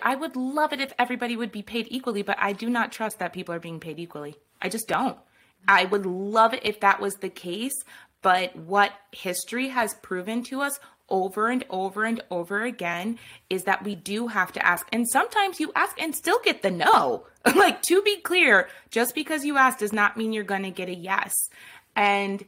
I would love it if everybody would be paid equally, but I do not trust that people are being paid equally. I just don't. I would love it if that was the case, but what history has proven to us over and over and over again is that we do have to ask. And sometimes you ask and still get the no. like, to be clear, just because you ask does not mean you're going to get a yes. And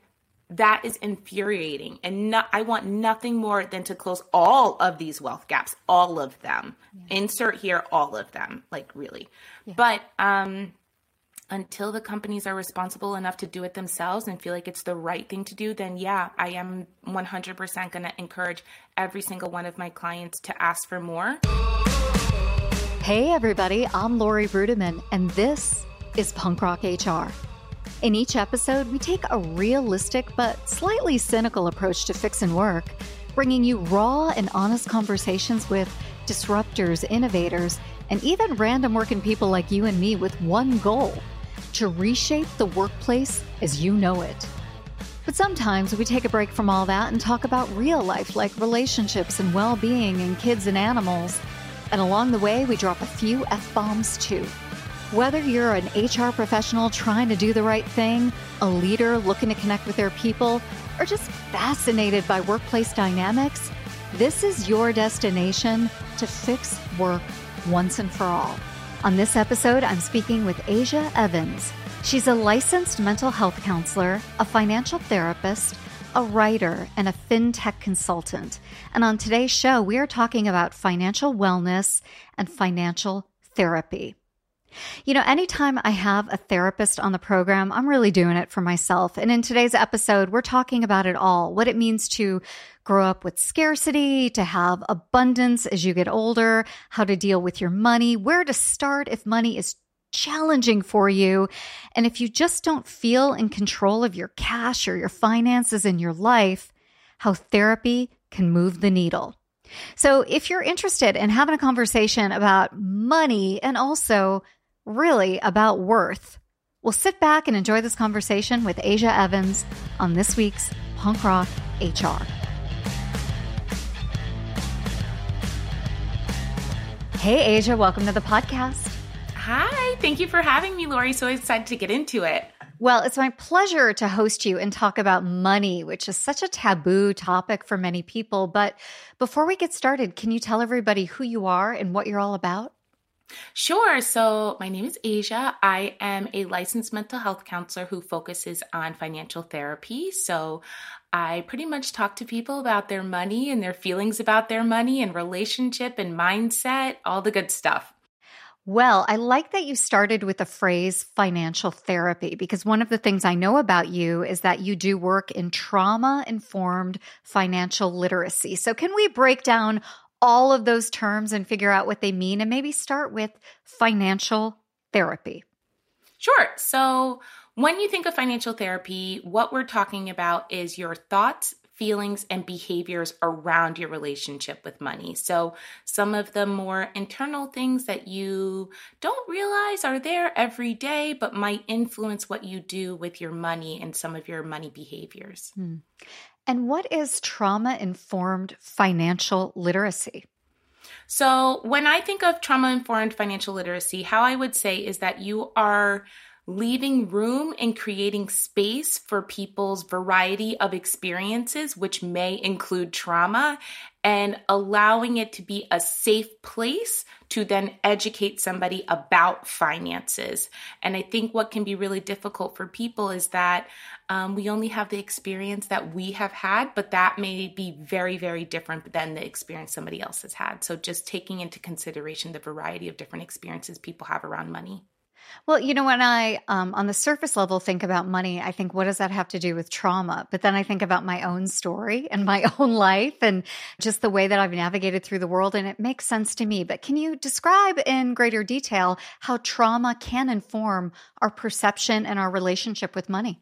that is infuriating. And no, I want nothing more than to close all of these wealth gaps, all of them. Yeah. Insert here all of them, like really. Yeah. But um until the companies are responsible enough to do it themselves and feel like it's the right thing to do, then yeah, I am 100% going to encourage every single one of my clients to ask for more. Hey, everybody, I'm Laurie Ruettimann, and this is Punk Rock HR. In each episode, we take a realistic but slightly cynical approach to fix and work, bringing you raw and honest conversations with disruptors, innovators, and even random working people like you and me with one goal to reshape the workplace as you know it. But sometimes we take a break from all that and talk about real life like relationships and well being and kids and animals. And along the way, we drop a few F bombs too. Whether you're an HR professional trying to do the right thing, a leader looking to connect with their people, or just fascinated by workplace dynamics, this is your destination to fix work once and for all. On this episode, I'm speaking with Aja Evans. She's a licensed mental health counselor, a financial therapist, a writer, and a fintech consultant. And on today's show, we are talking about financial wellness and financial therapy. You know, anytime I have a therapist on the program, I'm really doing it for myself. And in today's episode, we're talking about it all what it means to grow up with scarcity, to have abundance as you get older, how to deal with your money, where to start if money is challenging for you. And if you just don't feel in control of your cash or your finances in your life, how therapy can move the needle. So, if you're interested in having a conversation about money and also really about worth. We'll sit back and enjoy this conversation with Aja Evans on this week's Punk Rock HR. Hey, Aja, welcome to the podcast. Hi, thank you for having me, Laurie. So excited to get into it. Well, it's my pleasure to host you and talk about money, which is such a taboo topic for many people. But before we get started, can you tell everybody who you are and what you're all about? Sure. So, my name is Aja. I am a licensed mental health counselor who focuses on financial therapy. So, I pretty much talk to people about their money and their feelings about their money and relationship and mindset, all the good stuff. Well, I like that you started with the phrase financial therapy because one of the things I know about you is that you do work in trauma informed financial literacy. So, can we break down all of those terms and figure out what they mean and maybe start with financial therapy. Sure. So, when you think of financial therapy, what we're talking about is your thoughts, feelings, and behaviors around your relationship with money. So, some of the more internal things that you don't realize are there every day, but might influence what you do with your money and some of your money behaviors. Hmm. And what is trauma informed financial literacy? So, when I think of trauma informed financial literacy, how I would say is that you are leaving room and creating space for people's variety of experiences, which may include trauma, and allowing it to be a safe place to then educate somebody about finances. And I think what can be really difficult for people is that um, we only have the experience that we have had, but that may be very, very different than the experience somebody else has had. So just taking into consideration the variety of different experiences people have around money. Well, you know, when I, um, on the surface level, think about money, I think, what does that have to do with trauma? But then I think about my own story and my own life and just the way that I've navigated through the world. And it makes sense to me. But can you describe in greater detail how trauma can inform our perception and our relationship with money?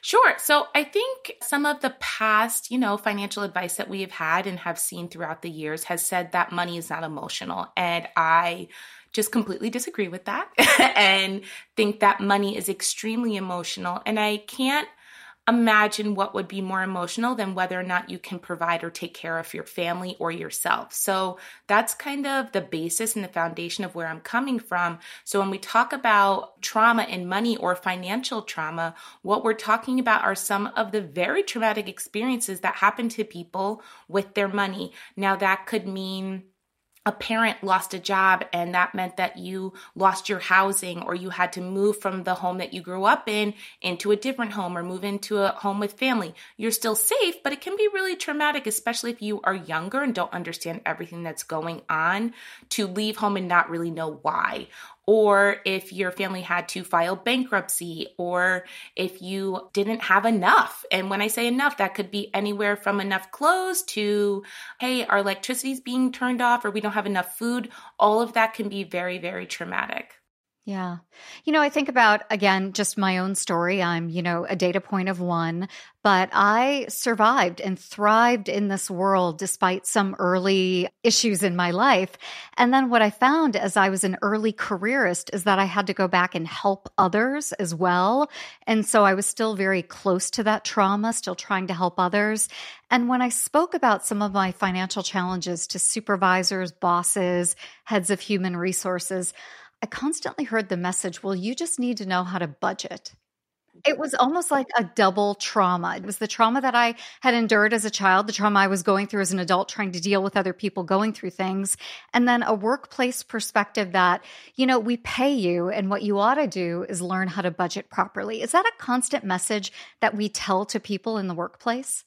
Sure. So I think some of the past, you know, financial advice that we have had and have seen throughout the years has said that money is not emotional. And I just completely disagree with that and think that money is extremely emotional. And I can't imagine what would be more emotional than whether or not you can provide or take care of your family or yourself. So that's kind of the basis and the foundation of where I'm coming from. So when we talk about trauma and money or financial trauma, what we're talking about are some of the very traumatic experiences that happen to people with their money. Now that could mean a parent lost a job and that meant that you lost your housing or you had to move from the home that you grew up in into a different home or move into a home with family. You're still safe, but it can be really traumatic, especially if you are younger and don't understand everything that's going on to leave home and not really know why or if your family had to file bankruptcy, or if you didn't have enough. And when I say enough, that could be anywhere from enough clothes to, hey, our electricity's being turned off, or we don't have enough food. All of that can be very, very traumatic. Yeah. You know, I think about, again, just my own story. I'm, you know, a data point of one, but I survived and thrived in this world despite some early issues in my life. And then what I found as I was an early careerist is that I had to go back and help others as well. And so I was still very close to that trauma, still trying to help others. And when I spoke about some of my financial challenges to supervisors, bosses, heads of human resources, I constantly heard the message, well, you just need to know how to budget. It mm-hmm. was almost like a double trauma. It was the trauma that I had endured as a child, the trauma I was going through as an adult, trying to deal with other people going through things, and then a workplace perspective that, you know, we pay you, and what you ought to do is learn how to budget properly. Is that a constant message that we tell to people in the workplace?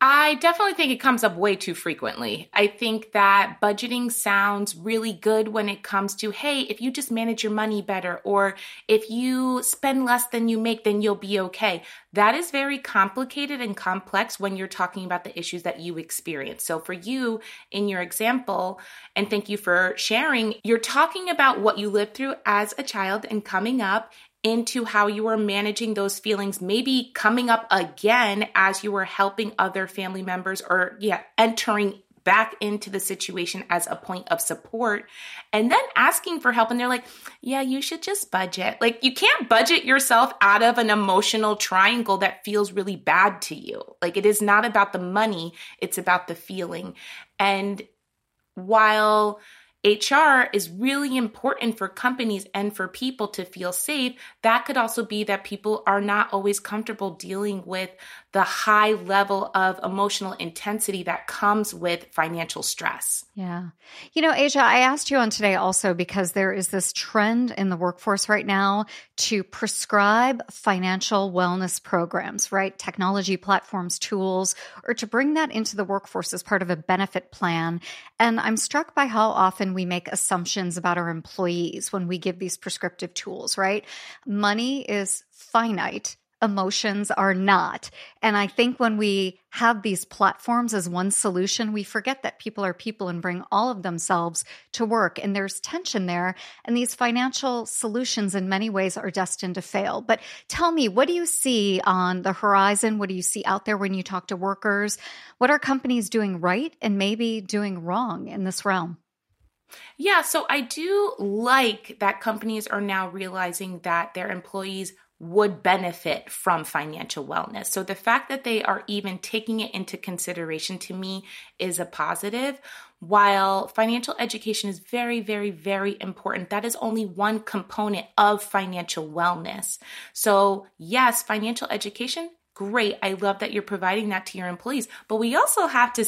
I definitely think it comes up way too frequently. I think that budgeting sounds really good when it comes to, hey, if you just manage your money better, or if you spend less than you make, then you'll be okay. That is very complicated and complex when you're talking about the issues that you experience. So, for you, in your example, and thank you for sharing, you're talking about what you lived through as a child and coming up into how you were managing those feelings, maybe coming up again as you were helping other family members or, yeah, entering back into the situation as a point of support and then asking for help. And they're like, yeah, you should just budget. Like, you can't budget yourself out of an emotional triangle that feels really bad to you. Like, it is not about the money, it's about the feeling. And while HR is really important for companies and for people to feel safe. That could also be that people are not always comfortable dealing with the high level of emotional intensity that comes with financial stress. Yeah. You know, Aja, I asked you on today also because there is this trend in the workforce right now to prescribe financial wellness programs, right? Technology platforms, tools, or to bring that into the workforce as part of a benefit plan. And I'm struck by how often we make assumptions about our employees when we give these prescriptive tools, right? Money is finite emotions are not. And I think when we have these platforms as one solution, we forget that people are people and bring all of themselves to work. And there's tension there. And these financial solutions, in many ways, are destined to fail. But tell me, what do you see on the horizon? What do you see out there when you talk to workers? What are companies doing right and maybe doing wrong in this realm? Yeah, so I do like that companies are now realizing that their employees would benefit from financial wellness. So the fact that they are even taking it into consideration to me is a positive. While financial education is very, very, very important, that is only one component of financial wellness. So, yes, financial education, great. I love that you're providing that to your employees, but we also have to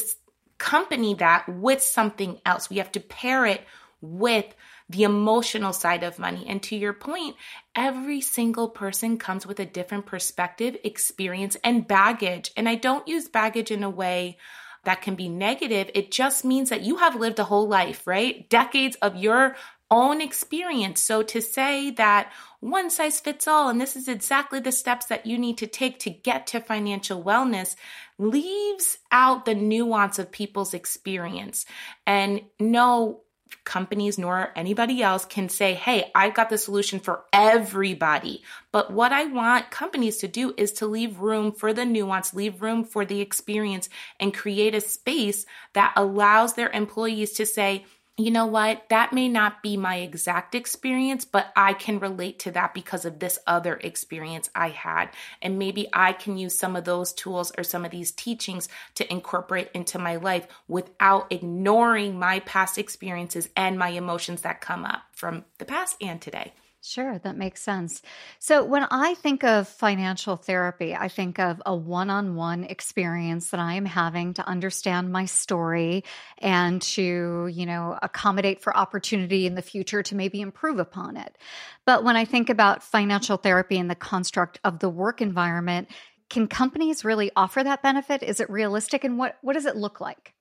accompany that with something else. We have to pair it with the emotional side of money. And to your point, every single person comes with a different perspective, experience, and baggage. And I don't use baggage in a way that can be negative. It just means that you have lived a whole life, right? Decades of your own experience. So to say that one size fits all and this is exactly the steps that you need to take to get to financial wellness leaves out the nuance of people's experience. And no companies nor anybody else can say, hey, I've got the solution for everybody. But what I want companies to do is to leave room for the nuance, leave room for the experience, and create a space that allows their employees to say, you know what, that may not be my exact experience, but I can relate to that because of this other experience I had. And maybe I can use some of those tools or some of these teachings to incorporate into my life without ignoring my past experiences and my emotions that come up from the past and today. Sure, that makes sense. So, when I think of financial therapy, I think of a one on one experience that I am having to understand my story and to, you know, accommodate for opportunity in the future to maybe improve upon it. But when I think about financial therapy in the construct of the work environment, can companies really offer that benefit? Is it realistic? And what, what does it look like?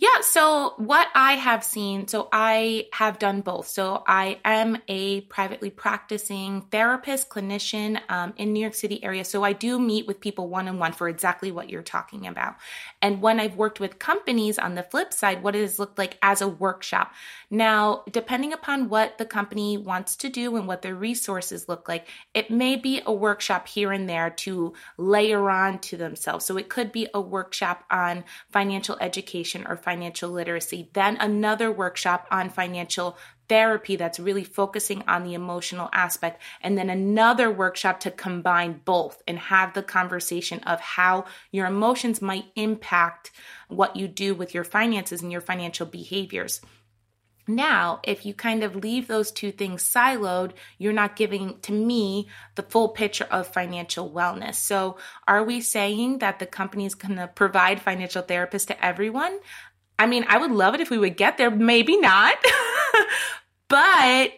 Yeah, so what I have seen, so I have done both. So I am a privately practicing therapist, clinician um, in New York City area. So I do meet with people one on one for exactly what you're talking about. And when I've worked with companies on the flip side, what it has looked like as a workshop. Now, depending upon what the company wants to do and what their resources look like, it may be a workshop here and there to layer on to themselves. So it could be a workshop on financial education or financial literacy, then another workshop on financial therapy that's really focusing on the emotional aspect, and then another workshop to combine both and have the conversation of how your emotions might impact what you do with your finances and your financial behaviors. Now, if you kind of leave those two things siloed, you're not giving to me the full picture of financial wellness. So, are we saying that the company is going to provide financial therapists to everyone? I mean, I would love it if we would get there, maybe not. but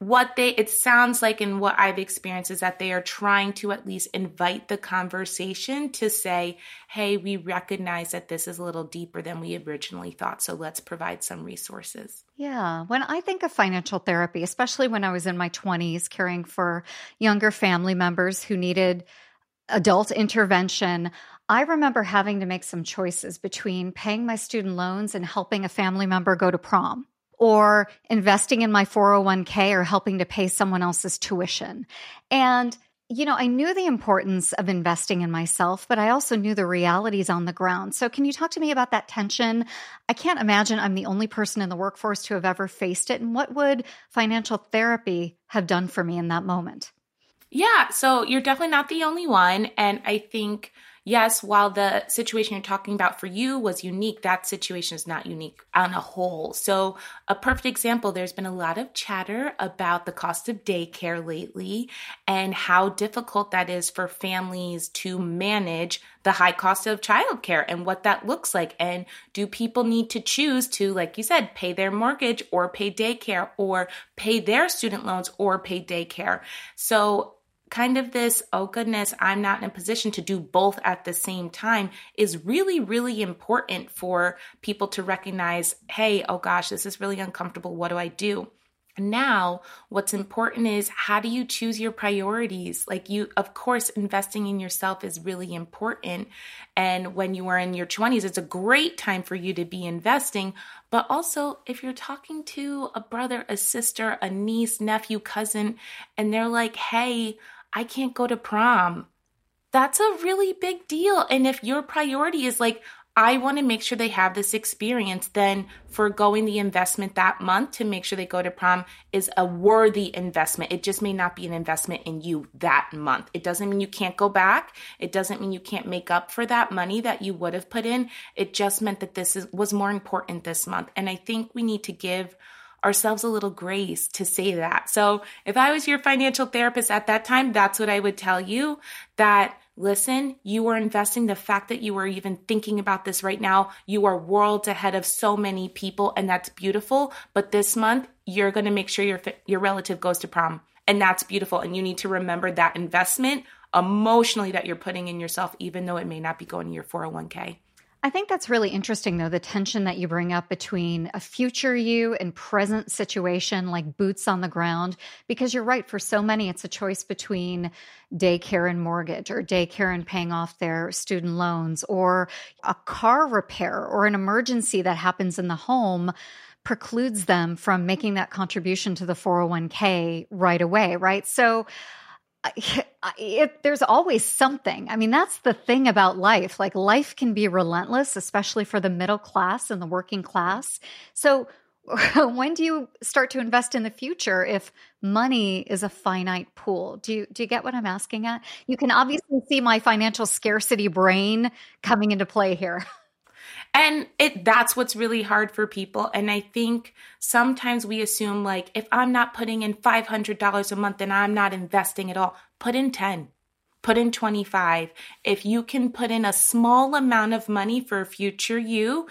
what they it sounds like and what I've experienced is that they are trying to at least invite the conversation to say, "Hey, we recognize that this is a little deeper than we originally thought, so let's provide some resources." Yeah, when I think of financial therapy, especially when I was in my 20s caring for younger family members who needed adult intervention, I remember having to make some choices between paying my student loans and helping a family member go to prom or investing in my 401k or helping to pay someone else's tuition. And you know, I knew the importance of investing in myself, but I also knew the realities on the ground. So, can you talk to me about that tension? I can't imagine I'm the only person in the workforce to have ever faced it. And what would financial therapy have done for me in that moment? Yeah, so you're definitely not the only one. And I think yes, while the situation you're talking about for you was unique, that situation is not unique on a whole. So, a perfect example there's been a lot of chatter about the cost of daycare lately and how difficult that is for families to manage the high cost of childcare and what that looks like. And do people need to choose to, like you said, pay their mortgage or pay daycare or pay their student loans or pay daycare? So, kind of this, oh goodness, I'm not in a position to do both at the same time is really, really important for people to recognize hey, oh gosh, this is really uncomfortable. What do I do? Now, what's important is how do you choose your priorities? Like, you, of course, investing in yourself is really important. And when you are in your 20s, it's a great time for you to be investing. But also, if you're talking to a brother, a sister, a niece, nephew, cousin, and they're like, hey, I can't go to prom. That's a really big deal. And if your priority is like, I want to make sure they have this experience, then foregoing the investment that month to make sure they go to prom is a worthy investment. It just may not be an investment in you that month. It doesn't mean you can't go back. It doesn't mean you can't make up for that money that you would have put in. It just meant that this is, was more important this month. And I think we need to give ourselves a little grace to say that. So if I was your financial therapist at that time, that's what I would tell you that listen, you are investing the fact that you are even thinking about this right now. You are worlds ahead of so many people and that's beautiful. But this month, you're going to make sure your, your relative goes to prom and that's beautiful. And you need to remember that investment emotionally that you're putting in yourself, even though it may not be going to your 401k. I think that's really interesting, though, the tension that you bring up between a future you and present situation, like boots on the ground. Because you're right, for so many, it's a choice between daycare and mortgage, or daycare and paying off their student loans, or a car repair, or an emergency that happens in the home precludes them from making that contribution to the 401k right away, right? So, it, there's always something. I mean, that's the thing about life. Like, life can be relentless, especially for the middle class and the working class. So, when do you start to invest in the future if money is a finite pool? Do you do you get what I'm asking at? You can obviously see my financial scarcity brain coming into play here. And it that's what's really hard for people and I think sometimes we assume like if I'm not putting in $500 a month then I'm not investing at all. Put in 10 put in 25 if you can put in a small amount of money for future you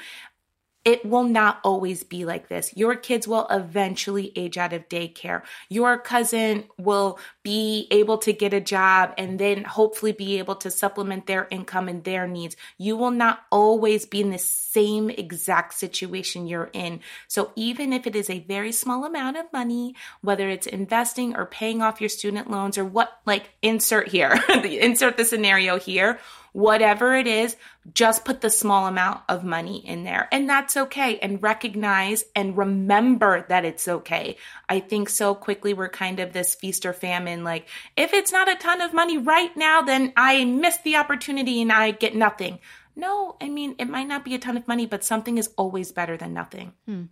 it will not always be like this. Your kids will eventually age out of daycare. Your cousin will be able to get a job and then hopefully be able to supplement their income and their needs. You will not always be in the same exact situation you're in. So even if it is a very small amount of money, whether it's investing or paying off your student loans or what, like insert here, insert the scenario here, whatever it is, just put the small amount of money in there. And that's okay. And recognize and remember that it's okay. I think so quickly we're kind of this feast or famine. Like, if it's not a ton of money right now, then I miss the opportunity and I get nothing. No, I mean, it might not be a ton of money, but something is always better than nothing. Hmm.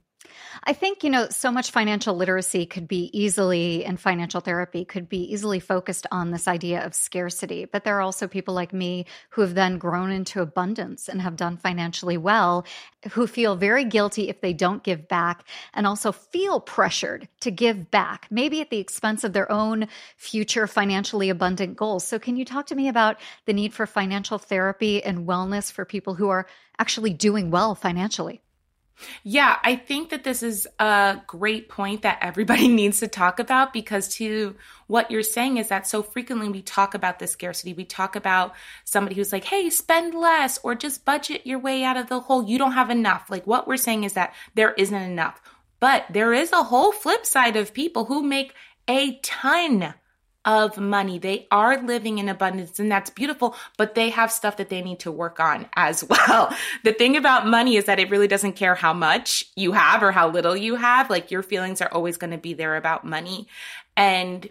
I think, you know, so much financial literacy could be easily, and financial therapy could be easily focused on this idea of scarcity. But there are also people like me who have then grown into abundance and have done financially well, who feel very guilty if they don't give back and also feel pressured to give back, maybe at the expense of their own future financially abundant goals. So, can you talk to me about the need for financial therapy and wellness for people who are actually doing well financially? Yeah, I think that this is a great point that everybody needs to talk about because to what you're saying is that so frequently we talk about the scarcity. We talk about somebody who's like, "Hey, spend less or just budget your way out of the hole. You don't have enough." Like what we're saying is that there isn't enough. But there is a whole flip side of people who make a ton of money. They are living in abundance and that's beautiful, but they have stuff that they need to work on as well. the thing about money is that it really doesn't care how much you have or how little you have. Like your feelings are always going to be there about money. And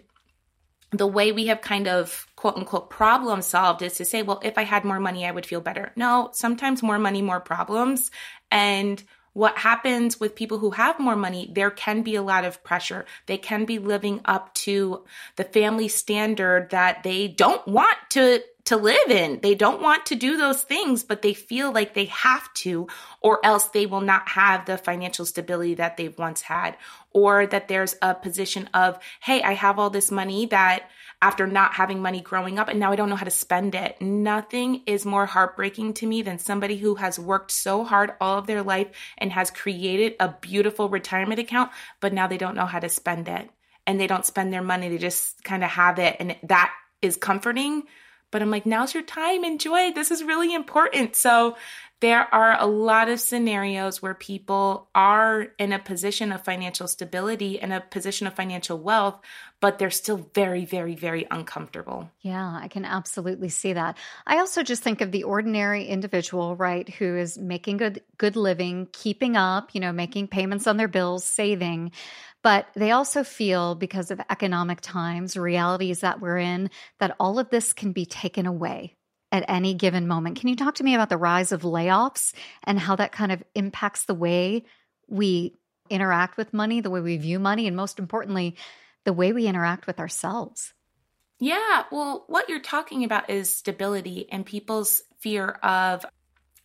the way we have kind of quote unquote problem solved is to say, well, if I had more money, I would feel better. No, sometimes more money, more problems. And what happens with people who have more money, there can be a lot of pressure. They can be living up to the family standard that they don't want to to live in. They don't want to do those things, but they feel like they have to, or else they will not have the financial stability that they've once had. Or that there's a position of, hey, I have all this money that after not having money growing up and now I don't know how to spend it. Nothing is more heartbreaking to me than somebody who has worked so hard all of their life and has created a beautiful retirement account, but now they don't know how to spend it. And they don't spend their money, they just kind of have it. And that is comforting. But I'm like, now's your time. Enjoy. This is really important. So there are a lot of scenarios where people are in a position of financial stability and a position of financial wealth, but they're still very, very, very uncomfortable. Yeah, I can absolutely see that. I also just think of the ordinary individual, right, who is making good good living, keeping up, you know, making payments on their bills, saving, but they also feel because of economic times, realities that we're in, that all of this can be taken away at any given moment. Can you talk to me about the rise of layoffs and how that kind of impacts the way we interact with money, the way we view money, and most importantly, the way we interact with ourselves? Yeah, well, what you're talking about is stability and people's fear of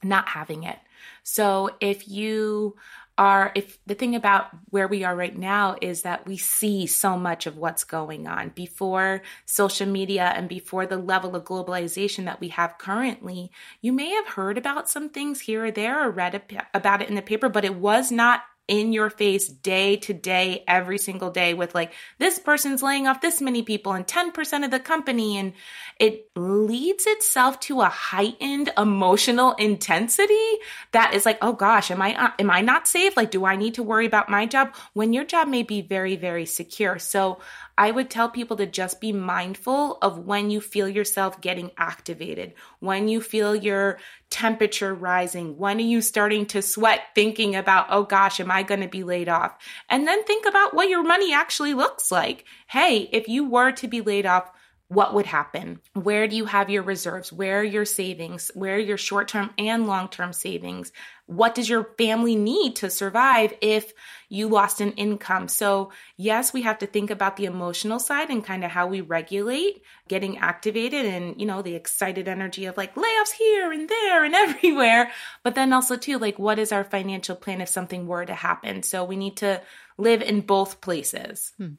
not having it. So if you are if the thing about where we are right now is that we see so much of what's going on. Before social media and before the level of globalization that we have currently you may have heard about some things here or there or read about it in the paper but it was not in your face day to day, every single day with like, this person's laying off this many people and 10% of the company. And it leads itself to a heightened emotional intensity that is like, oh gosh, am I, uh, am I not safe? Like, do I need to worry about my job when your job may be very, very secure? So I would tell people to just be mindful of when you feel yourself getting activated, when you feel your temperature rising, when are you starting to sweat thinking about, oh gosh, am I going to be laid off? And then think about what your money actually looks like. Hey, if you were to be laid off, what would happen? Where do you have your reserves? Where are your savings? Where are your short term and long term savings? What does your family need to survive if you lost an income? So, yes, we have to think about the emotional side and kind of how we regulate getting activated and, you know, the excited energy of like layoffs here and there and everywhere. But then also, too, like, what is our financial plan if something were to happen? So, we need to live in both places. Hmm.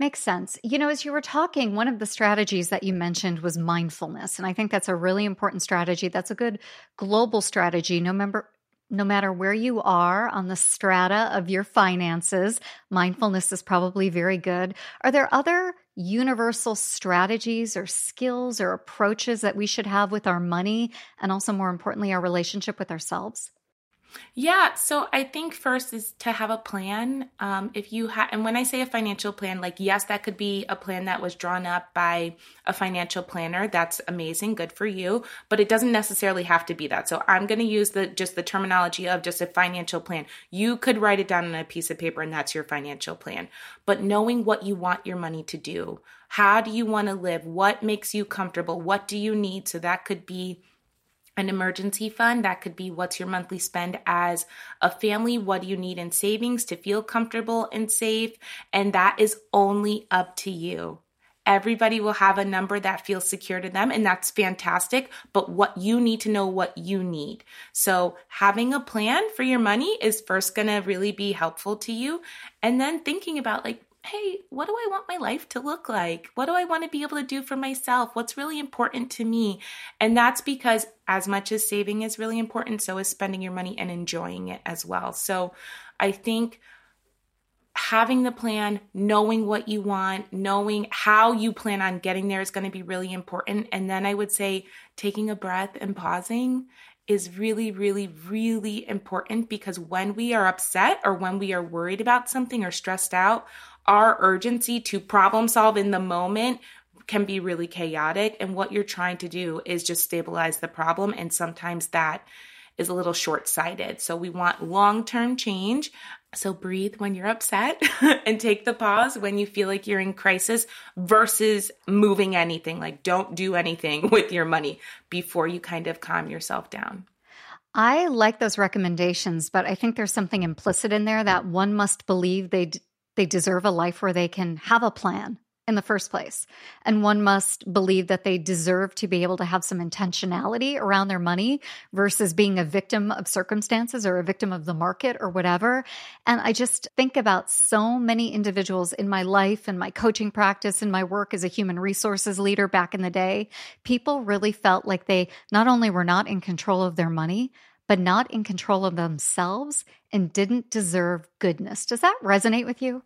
Makes sense. You know, as you were talking, one of the strategies that you mentioned was mindfulness. And I think that's a really important strategy. That's a good global strategy. No member, no matter where you are on the strata of your finances, mindfulness is probably very good. Are there other universal strategies or skills or approaches that we should have with our money and also, more importantly, our relationship with ourselves? Yeah, so I think first is to have a plan. Um, if you have, and when I say a financial plan, like yes, that could be a plan that was drawn up by a financial planner. That's amazing, good for you. But it doesn't necessarily have to be that. So I'm going to use the just the terminology of just a financial plan. You could write it down on a piece of paper, and that's your financial plan. But knowing what you want your money to do, how do you want to live, what makes you comfortable, what do you need? So that could be an emergency fund. That could be what's your monthly spend as a family. What do you need in savings to feel comfortable and safe? And that is only up to you. Everybody will have a number that feels secure to them, and that's fantastic. But what you need to know what you need. So, having a plan for your money is first going to really be helpful to you. And then thinking about, like, hey, what do I want my life to look like? What do I want to be able to do for myself? What's really important to me? And that's because as much as saving is really important, so is spending your money and enjoying it as well. So I think having the plan, knowing what you want, knowing how you plan on getting there is going to be really important. And then I would say taking a breath and pausing is really, really, really important because when we are upset or when we are worried about something or stressed out, our urgency to problem solve in the moment can be really chaotic. And what you're trying to do is just stabilize the problem. And sometimes that is a little short sighted. So we want long term change. So breathe when you're upset and take the pause when you feel like you're in crisis versus moving anything. Like don't do anything with your money before you kind of calm yourself down. I like those recommendations, but I think there's something implicit in there that one must believe they they deserve a life where they can have a plan in the first place. And one must believe that they deserve to be able to have some intentionality around their money versus being a victim of circumstances or a victim of the market or whatever. And I just think about so many individuals in my life and my coaching practice and my work as a human resources leader back in the day. People really felt like they not only were not in control of their money, but not in control of themselves and didn't deserve goodness. Does that resonate with you?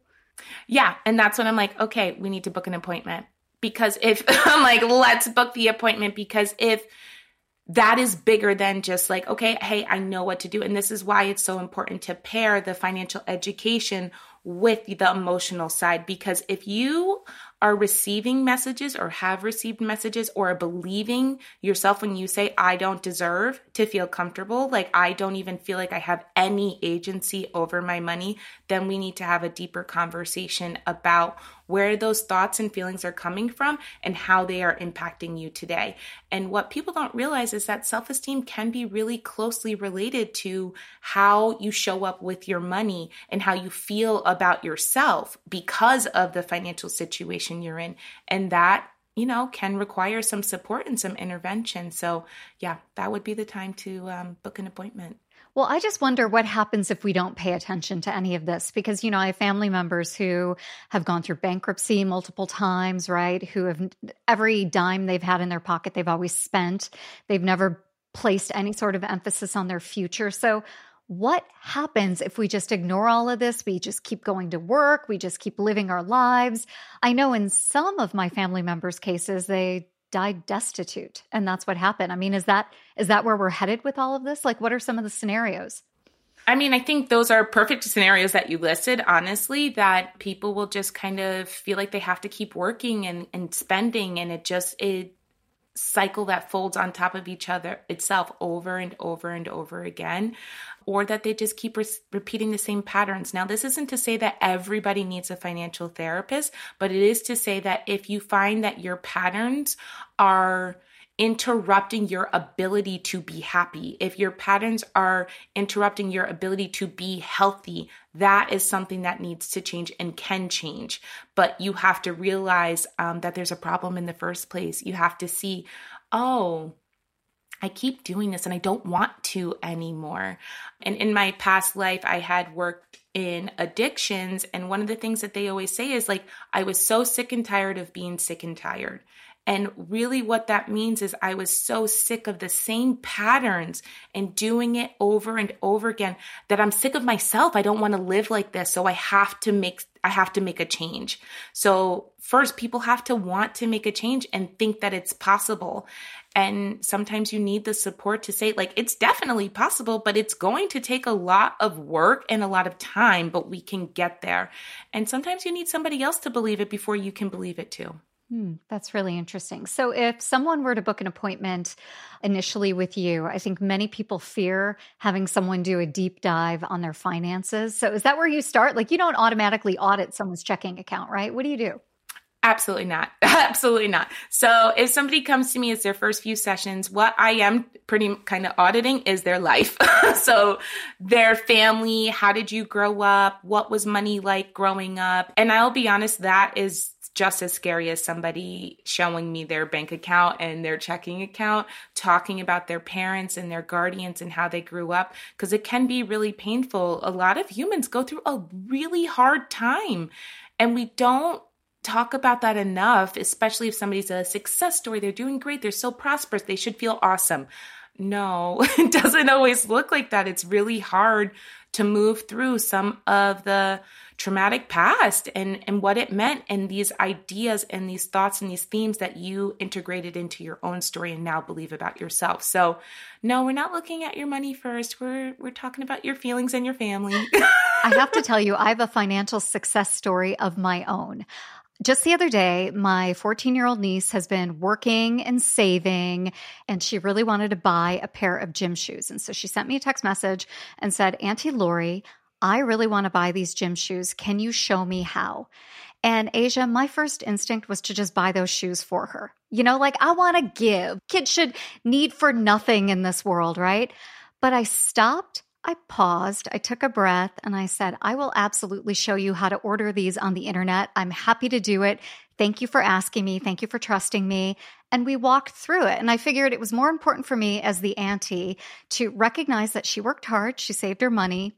Yeah. And that's when I'm like, okay, we need to book an appointment. Because if I'm like, let's book the appointment, because if that is bigger than just like, okay, hey, I know what to do. And this is why it's so important to pair the financial education with the emotional side. Because if you are receiving messages or have received messages or are believing yourself when you say, I don't deserve to feel comfortable, like I don't even feel like I have any agency over my money, then we need to have a deeper conversation about where those thoughts and feelings are coming from and how they are impacting you today. And what people don't realize is that self esteem can be really closely related to how you show up with your money and how you feel about yourself because of the financial situation you're in. And that you know, can require some support and some intervention. So, yeah, that would be the time to um, book an appointment. Well, I just wonder what happens if we don't pay attention to any of this because, you know, I have family members who have gone through bankruptcy multiple times, right? Who have every dime they've had in their pocket, they've always spent. They've never placed any sort of emphasis on their future. So, what happens if we just ignore all of this? We just keep going to work, we just keep living our lives. I know in some of my family members' cases, they died destitute and that's what happened. I mean, is that is that where we're headed with all of this? Like what are some of the scenarios? I mean, I think those are perfect scenarios that you listed, honestly, that people will just kind of feel like they have to keep working and, and spending and it just it cycle that folds on top of each other itself over and over and over again. Or that they just keep re- repeating the same patterns. Now, this isn't to say that everybody needs a financial therapist, but it is to say that if you find that your patterns are interrupting your ability to be happy, if your patterns are interrupting your ability to be healthy, that is something that needs to change and can change. But you have to realize um, that there's a problem in the first place. You have to see, oh, I keep doing this and I don't want to anymore. And in my past life, I had worked in addictions. And one of the things that they always say is like, I was so sick and tired of being sick and tired. And really, what that means is I was so sick of the same patterns and doing it over and over again that I'm sick of myself. I don't want to live like this. So I have to make, I have to make a change. So first, people have to want to make a change and think that it's possible. And sometimes you need the support to say, like, it's definitely possible, but it's going to take a lot of work and a lot of time, but we can get there. And sometimes you need somebody else to believe it before you can believe it too. Hmm, that's really interesting. So, if someone were to book an appointment initially with you, I think many people fear having someone do a deep dive on their finances. So, is that where you start? Like, you don't automatically audit someone's checking account, right? What do you do? Absolutely not. Absolutely not. So if somebody comes to me as their first few sessions, what I am pretty kind of auditing is their life. so their family, how did you grow up? What was money like growing up? And I'll be honest, that is just as scary as somebody showing me their bank account and their checking account, talking about their parents and their guardians and how they grew up, because it can be really painful. A lot of humans go through a really hard time, and we don't talk about that enough, especially if somebody's a success story. They're doing great, they're so prosperous, they should feel awesome. No, it doesn't always look like that. It's really hard to move through some of the traumatic past and and what it meant and these ideas and these thoughts and these themes that you integrated into your own story and now believe about yourself. So, no, we're not looking at your money first. We're we're talking about your feelings and your family. I have to tell you, I have a financial success story of my own. Just the other day, my 14 year old niece has been working and saving, and she really wanted to buy a pair of gym shoes. And so she sent me a text message and said, Auntie Laurie, I really want to buy these gym shoes. Can you show me how? And Aja, my first instinct was to just buy those shoes for her. You know, like I want to give. Kids should need for nothing in this world, right? But I stopped, I paused, I took a breath, and I said, I will absolutely show you how to order these on the internet. I'm happy to do it. Thank you for asking me. Thank you for trusting me. And we walked through it. And I figured it was more important for me as the auntie to recognize that she worked hard, she saved her money,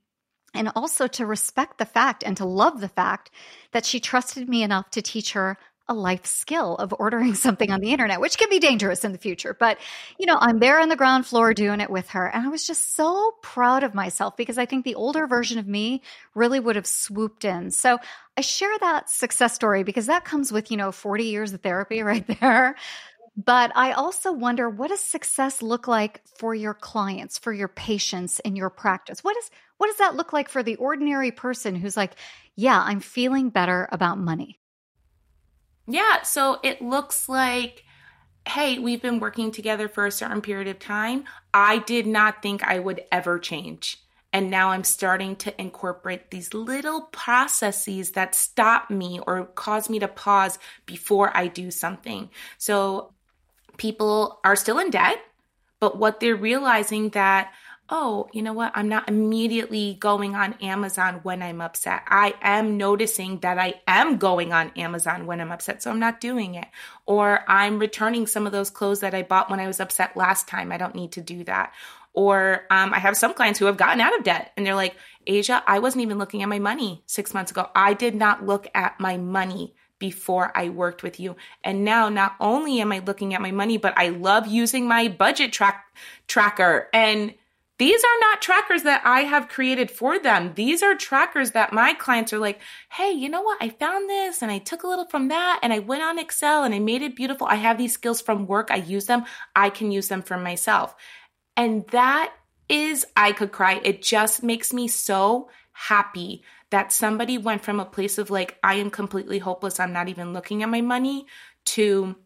and also to respect the fact and to love the fact that she trusted me enough to teach her a life skill of ordering something on the internet, which can be dangerous in the future. But, you know, I'm there on the ground floor doing it with her. And I was just so proud of myself because I think the older version of me really would have swooped in. So I share that success story because that comes with, you know, 40 years of therapy right there. But I also wonder what does success look like for your clients, for your patients in your practice? What is what does that look like for the ordinary person who's like, yeah, I'm feeling better about money? Yeah, so it looks like hey, we've been working together for a certain period of time. I did not think I would ever change. And now I'm starting to incorporate these little processes that stop me or cause me to pause before I do something. So people are still in debt, but what they're realizing that oh, you know what? I'm not immediately going on Amazon when I'm upset. I am noticing that I am going on Amazon when I'm upset, so I'm not doing it. Or I'm returning some of those clothes that I bought when I was upset last time. I don't need to do that. Or um, I have some clients who have gotten out of debt and they're like, Aja, I wasn't even looking at my money six months ago. I did not look at my money before I worked with you. And now not only am I looking at my money, but I love using my budget track tracker and these are not trackers that I have created for them. These are trackers that my clients are like, hey, you know what? I found this and I took a little from that and I went on Excel and I made it beautiful. I have these skills from work. I use them. I can use them for myself. And that is, I could cry. It just makes me so happy that somebody went from a place of like, I am completely hopeless. I'm not even looking at my money to,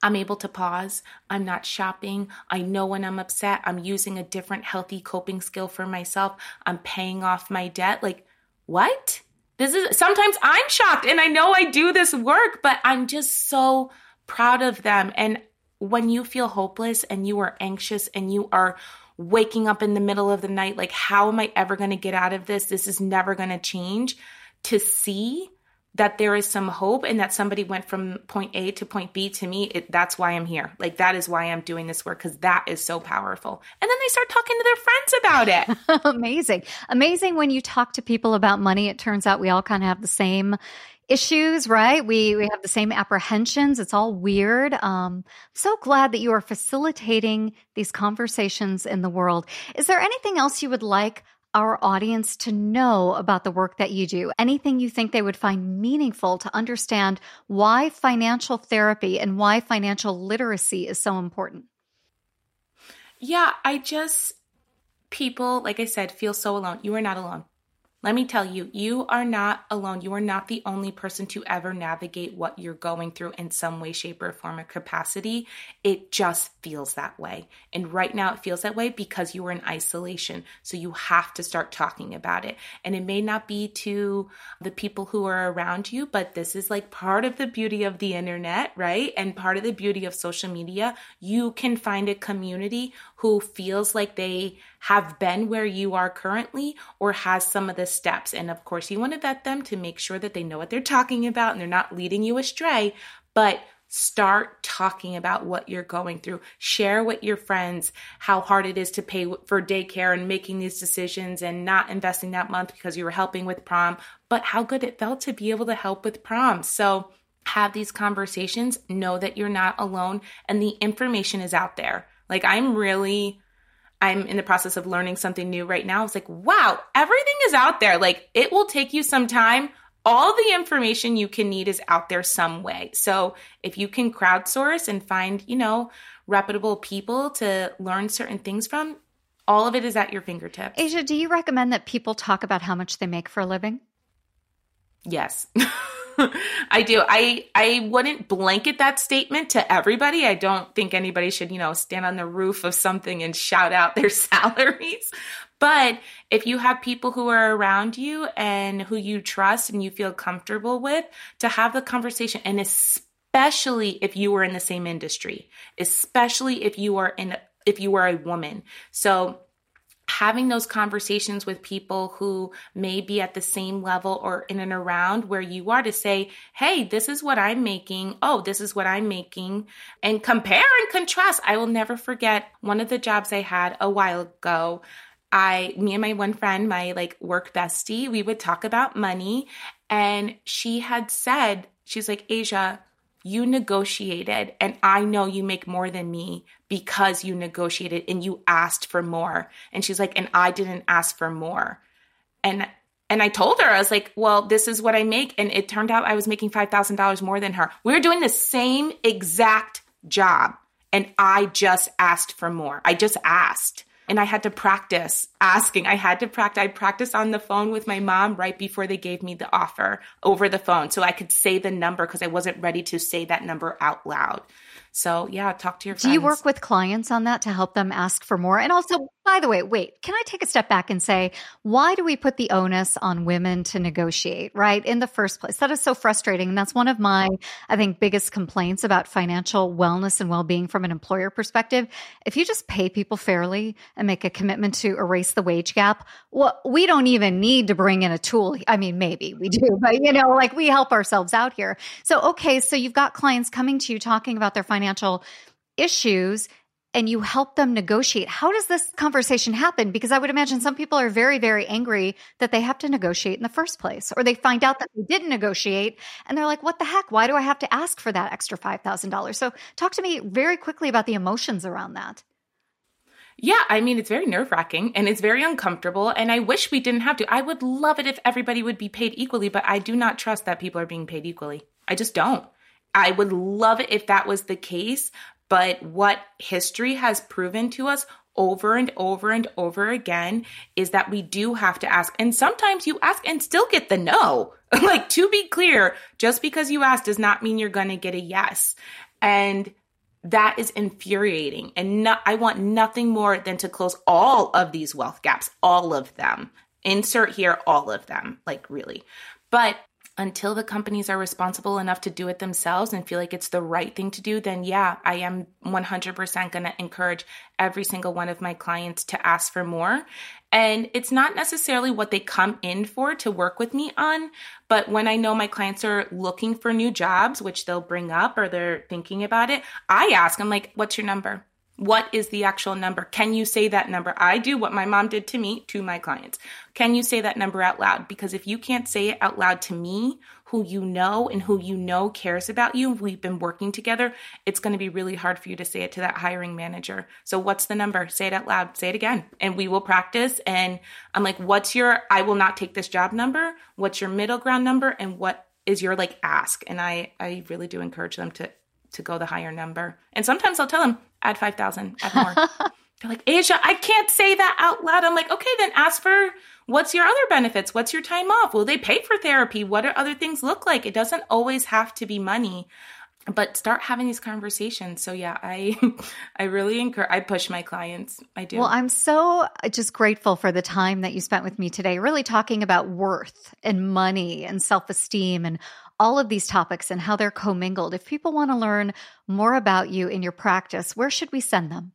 I'm able to pause. I'm not shopping. I know when I'm upset. I'm using a different healthy coping skill for myself. I'm paying off my debt. Like, what? This is sometimes I'm shocked and I know I do this work, but I'm just so proud of them. And when you feel hopeless and you are anxious and you are waking up in the middle of the night, like, how am I ever going to get out of this? This is never going to change. To see that there is some hope and that somebody went from point A to point B to me, it, that's why I'm here. Like that is why I'm doing this work because that is so powerful. And then they start talking to their friends about it. Amazing. Amazing when you talk to people about money. It turns out we all kind of have the same issues, right? We we have the same apprehensions. It's all weird. Um, so glad that you are facilitating these conversations in the world. Is there anything else you would like our audience to know about the work that you do? Anything you think they would find meaningful to understand why financial therapy and why financial literacy is so important? Yeah, I just, people, like I said, feel so alone. You are not alone. Let me tell you, you are not alone. You are not the only person to ever navigate what you're going through in some way, shape, or form or capacity. It just feels that way. And right now it feels that way because you are in isolation. So you have to start talking about it. And it may not be to the people who are around you, but this is like part of the beauty of the internet, right? And part of the beauty of social media. You can find a community who feels like they have been where you are currently or has some of the steps. And of course, you want to vet them to make sure that they know what they're talking about and they're not leading you astray. But start talking about what you're going through. Share with your friends how hard it is to pay for daycare and making these decisions and not investing that month because you were helping with prom, but how good it felt to be able to help with prom. So, have these conversations, know that you're not alone, and the information is out there. Like, I'm really I'm in the process of learning something new right now. It's like, wow, everything is out there. Like it will take you some time. All the information you can need is out there some way. So if you can crowdsource and find, you know, reputable people to learn certain things from, all of it is at your fingertips. Aja, do you recommend that people talk about how much they make for a living? Yes. I do. I I wouldn't blanket that statement to everybody. I don't think anybody should, you know, stand on the roof of something and shout out their salaries. But if you have people who are around you and who you trust and you feel comfortable with, to have the conversation and especially if you are in the same industry, especially if you are in if you are a woman. So having those conversations with people who may be at the same level or in and around where you are to say, Hey, this is what I'm making. Oh, this is what I'm making and compare and contrast. I will never forget one of the jobs I had a while ago. I, me and my one friend, my like work bestie, we would talk about money and she had said, she's like, Aja, you negotiated and I know you make more than me because you negotiated and you asked for more. And she's like, and I didn't ask for more. And and I told her, I was like, well, this is what I make. And it turned out I was making $5,000 more than her. We were doing the same exact job. And I just asked for more. I just asked and I had to practice asking. I had to practice. I practiced on the phone with my mom right before they gave me the offer over the phone so I could say the number because I wasn't ready to say that number out loud. So, yeah, talk to your friends. Do you work with clients on that to help them ask for more? And also, by the way, wait, can I take a step back and say, why do we put the onus on women to negotiate, right? In the first place? That is so frustrating. And that's one of my, I think, biggest complaints about financial wellness and well being from an employer perspective. If you just pay people fairly and make a commitment to erase the wage gap, well, we don't even need to bring in a tool. I mean, maybe we do, but you know, like we help ourselves out here. So, okay, so you've got clients coming to you talking about their financial issues and you help them negotiate. How does this conversation happen? Because I would imagine some people are very, very angry that they have to negotiate in the first place, or they find out that they didn't negotiate and they're like, what the heck? Why do I have to ask for that extra $5,000? So talk to me very quickly about the emotions around that. Yeah, I mean, it's very nerve wracking and it's very uncomfortable. And I wish we didn't have to. I would love it if everybody would be paid equally, but I do not trust that people are being paid equally. I just don't. I would love it if that was the case, but what history has proven to us over and over and over again is that we do have to ask. And sometimes you ask and still get the no. like, to be clear, just because you ask does not mean you're going to get a yes. And that is infuriating. And no, I want nothing more than to close all of these wealth gaps, all of them. Insert here all of them, like really. But until the companies are responsible enough to do it themselves and feel like it's the right thing to do, then yeah, I am 100% going to encourage every single one of my clients to ask for more. And it's not necessarily what they come in for to work with me on, but when I know my clients are looking for new jobs, which they'll bring up or they're thinking about it, I ask them, like, what's your number? What is the actual number? Can you say that number? I do what my mom did to me to my clients. Can you say that number out loud? Because if you can't say it out loud to me, who you know and who you know cares about you, we've been working together, it's going to be really hard for you to say it to that hiring manager. So, what's the number? Say it out loud, say it again, and we will practice. And I'm like, what's your, I will not take this job number? What's your middle ground number? And what is your like ask? And I, I really do encourage them to to go the higher number. And sometimes I'll tell them, add 5,000, add more. They're like, Aja, I can't say that out loud. I'm like, okay, then ask for what's your other benefits? What's your time off? Will they pay for therapy? What do other things look like? It doesn't always have to be money, but start having these conversations. So yeah, I I really encourage I push my clients. I do. Well, I'm so just grateful for the time that you spent with me today, really talking about worth and money and self-esteem and all of these topics and how they're commingled. If people want to learn more about you in your practice, where should we send them?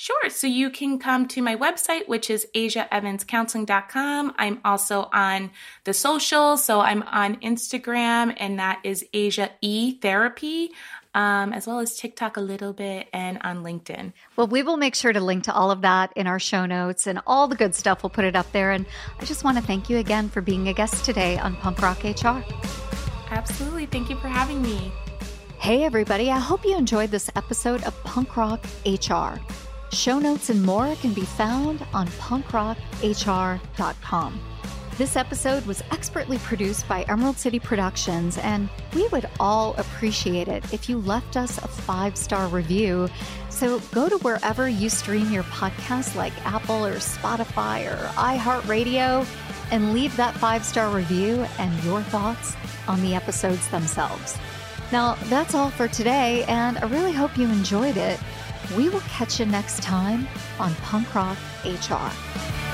Sure. So you can come to my website, which is ajaevanscounseling.com. I'm also on the socials. So I'm on Instagram, and that is Aja E Therapy. Um, as well as TikTok a little bit and on LinkedIn. Well, we will make sure to link to all of that in our show notes and all the good stuff. We'll put it up there. And I just want to thank you again for being a guest today on Punk Rock HR. Absolutely. Thank you for having me. Hey, everybody. I hope you enjoyed this episode of Punk Rock HR. Show notes and more can be found on punkrockhr.com. This episode was expertly produced by Emerald City Productions, and we would all appreciate it if you left us a five star review. So go to wherever you stream your podcasts, like Apple or Spotify or iHeartRadio, and leave that five star review and your thoughts on the episodes themselves. Now, that's all for today, and I really hope you enjoyed it. We will catch you next time on Punk Rock HR.